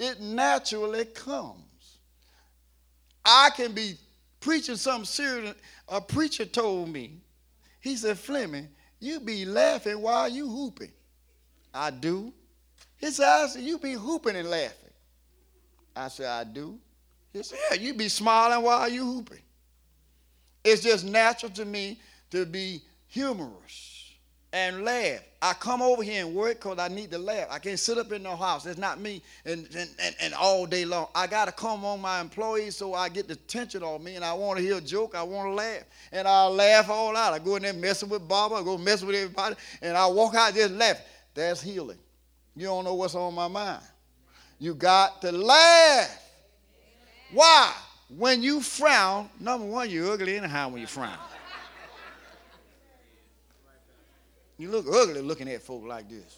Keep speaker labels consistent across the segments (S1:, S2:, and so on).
S1: It naturally comes. I can be preaching something serious. A preacher told me, he said, Fleming, you be laughing while you hooping. I do. He said, I said, you be hooping and laughing. I said, I do. He said, yeah, you be smiling while you hooping. It's just natural to me to be humorous and laugh. I come over here and work because I need to laugh. I can't sit up in no house. It's not me and, and, and, and all day long. I got to come on my employees so I get the tension on me and I want to hear a joke. I want to laugh. And I'll laugh all out. I go in there messing with Baba. I go messing with everybody. And I walk out just laughing. That's healing. You don't know what's on my mind. You got to laugh. Why? When you frown, number one, you're ugly anyhow when you frown. You look ugly looking at folk like this.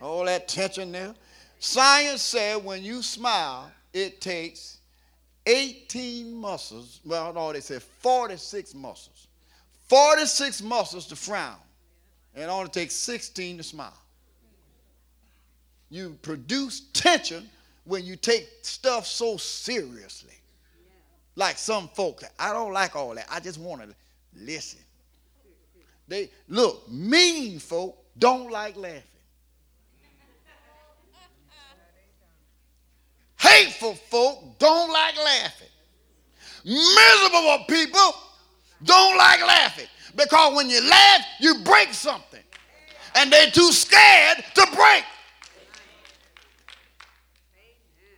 S1: All that tension there. Science said when you smile, it takes 18 muscles. Well, no, they said 46 muscles. 46 muscles to frown. And it only takes 16 to smile. You produce tension when you take stuff so seriously. Like some folks, I don't like all that. I just want to listen. They look, mean folk don't like laughing. Hateful folk don't like laughing. Miserable people don't like laughing because when you laugh, you break something. And they're too scared to break.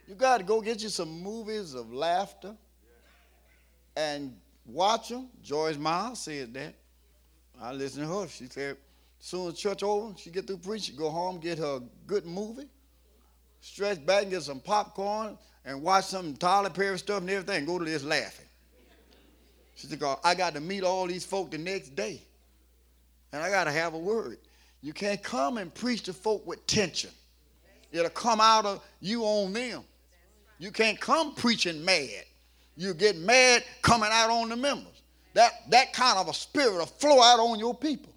S1: You got to go get you some movies of laughter and watch them. Joyce Miles said that. I listened to her. She said, soon as church over, she get through preaching, go home, get her a good movie, stretch back and get some popcorn, and watch some Tyler Perry stuff and everything, go to this laughing. She said, I got to meet all these folk the next day. And I got to have a word. You can't come and preach to folk with tension. It'll come out of you on them. You can't come preaching mad. You get mad coming out on the members that, that kind of a spirit will flow out on your people.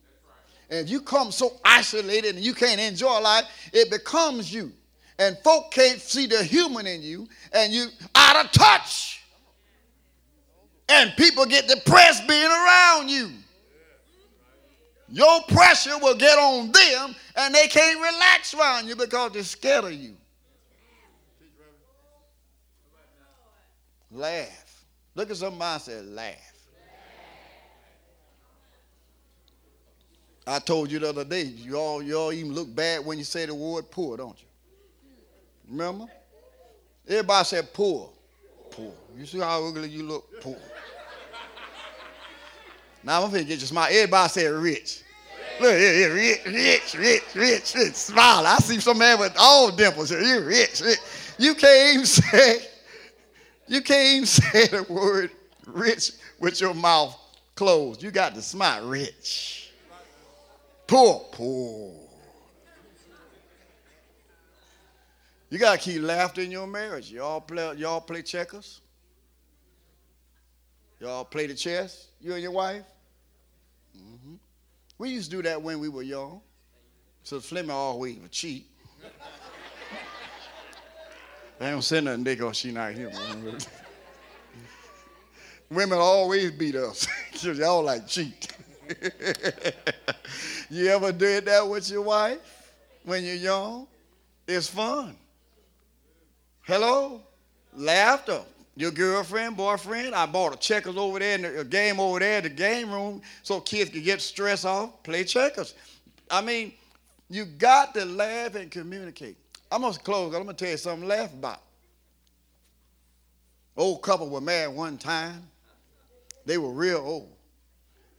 S1: And if you come so isolated and you can't enjoy life, it becomes you. And folk can't see the human in you, and you out of touch. And people get depressed being around you. Your pressure will get on them, and they can't relax around you because they're scared of you. Laugh. Look at somebody and say, laugh. I told you the other day, you all, you all even look bad when you say the word poor, don't you? Remember? Everybody said poor. Poor. You see how ugly you look? Poor. now I'm gonna get you smile. Everybody said rich. Look, yeah, rich, rich, rich, rich, rich. Smile. I see some man with all dimples. You're rich, rich. You can't even say, you can't even say the word rich with your mouth closed. You got to smile rich. Poor, poor. You gotta keep laughter in your marriage. Y'all play, y'all play checkers. Y'all play the chess. You and your wife. Mm-hmm. We used to do that when we were young. So Fleming always would cheat. they don't say nothing because she not here. Women always beat us. Y'all like cheat. you ever did that with your wife when you're young? It's fun. Hello? Laughter. Your girlfriend, boyfriend, I bought a checkers over there, and a game over there, in the game room, so kids could get stress off, play checkers. I mean, you got to laugh and communicate. I'm gonna close. I'm gonna tell you something to laugh about. Old couple were married one time. They were real old.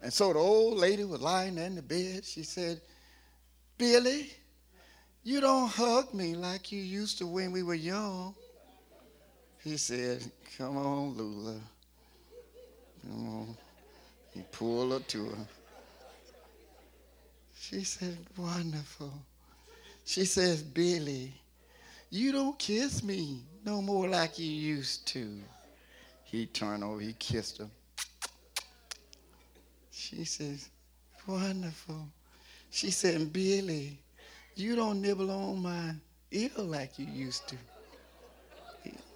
S1: And so the old lady was lying in the bed. She said, Billy, you don't hug me like you used to when we were young. He said, Come on, Lula. Come on. He pulled her to her. She said, Wonderful. She says, Billy, you don't kiss me no more like you used to. He turned over, he kissed her. She says, Wonderful. She said, Billy, you don't nibble on my ear like you used to.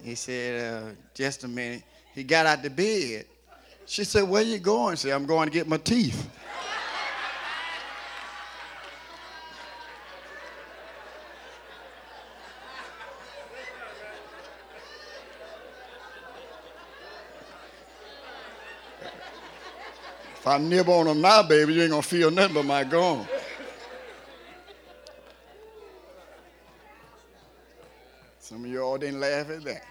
S1: He, said, uh, Just a minute. He got out the bed. She said, Where you going? She said, I'm going to get my teeth. I nib on them now, baby, you ain't gonna feel nothing but my gum. Some of y'all didn't laugh at that.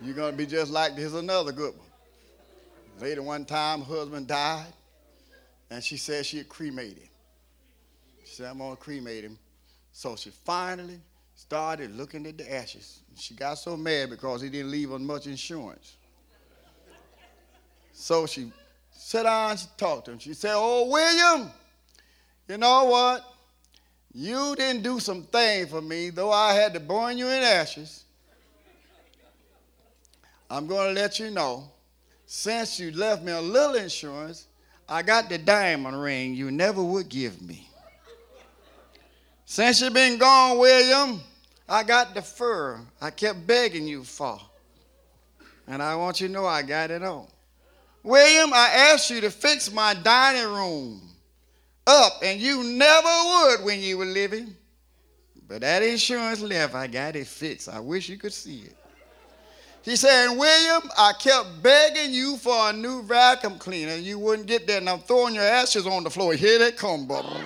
S1: You're gonna be just like this another good one. Later one time, husband died, and she said she'd cremate him. She said, I'm gonna cremate him. So she finally started looking at the ashes. She got so mad because he didn't leave her much insurance. So she sat down she talked to him. She said, Oh, William, you know what? You didn't do some thing for me, though I had to burn you in ashes. I'm going to let you know, since you left me a little insurance, I got the diamond ring you never would give me. Since you've been gone, William, I got the fur I kept begging you for. And I want you to know I got it on. William, I asked you to fix my dining room up, and you never would when you were living. But that insurance left, I got it fixed. I wish you could see it. He said, William, I kept begging you for a new vacuum cleaner. You wouldn't get that, and I'm throwing your ashes on the floor. Here they come, brother.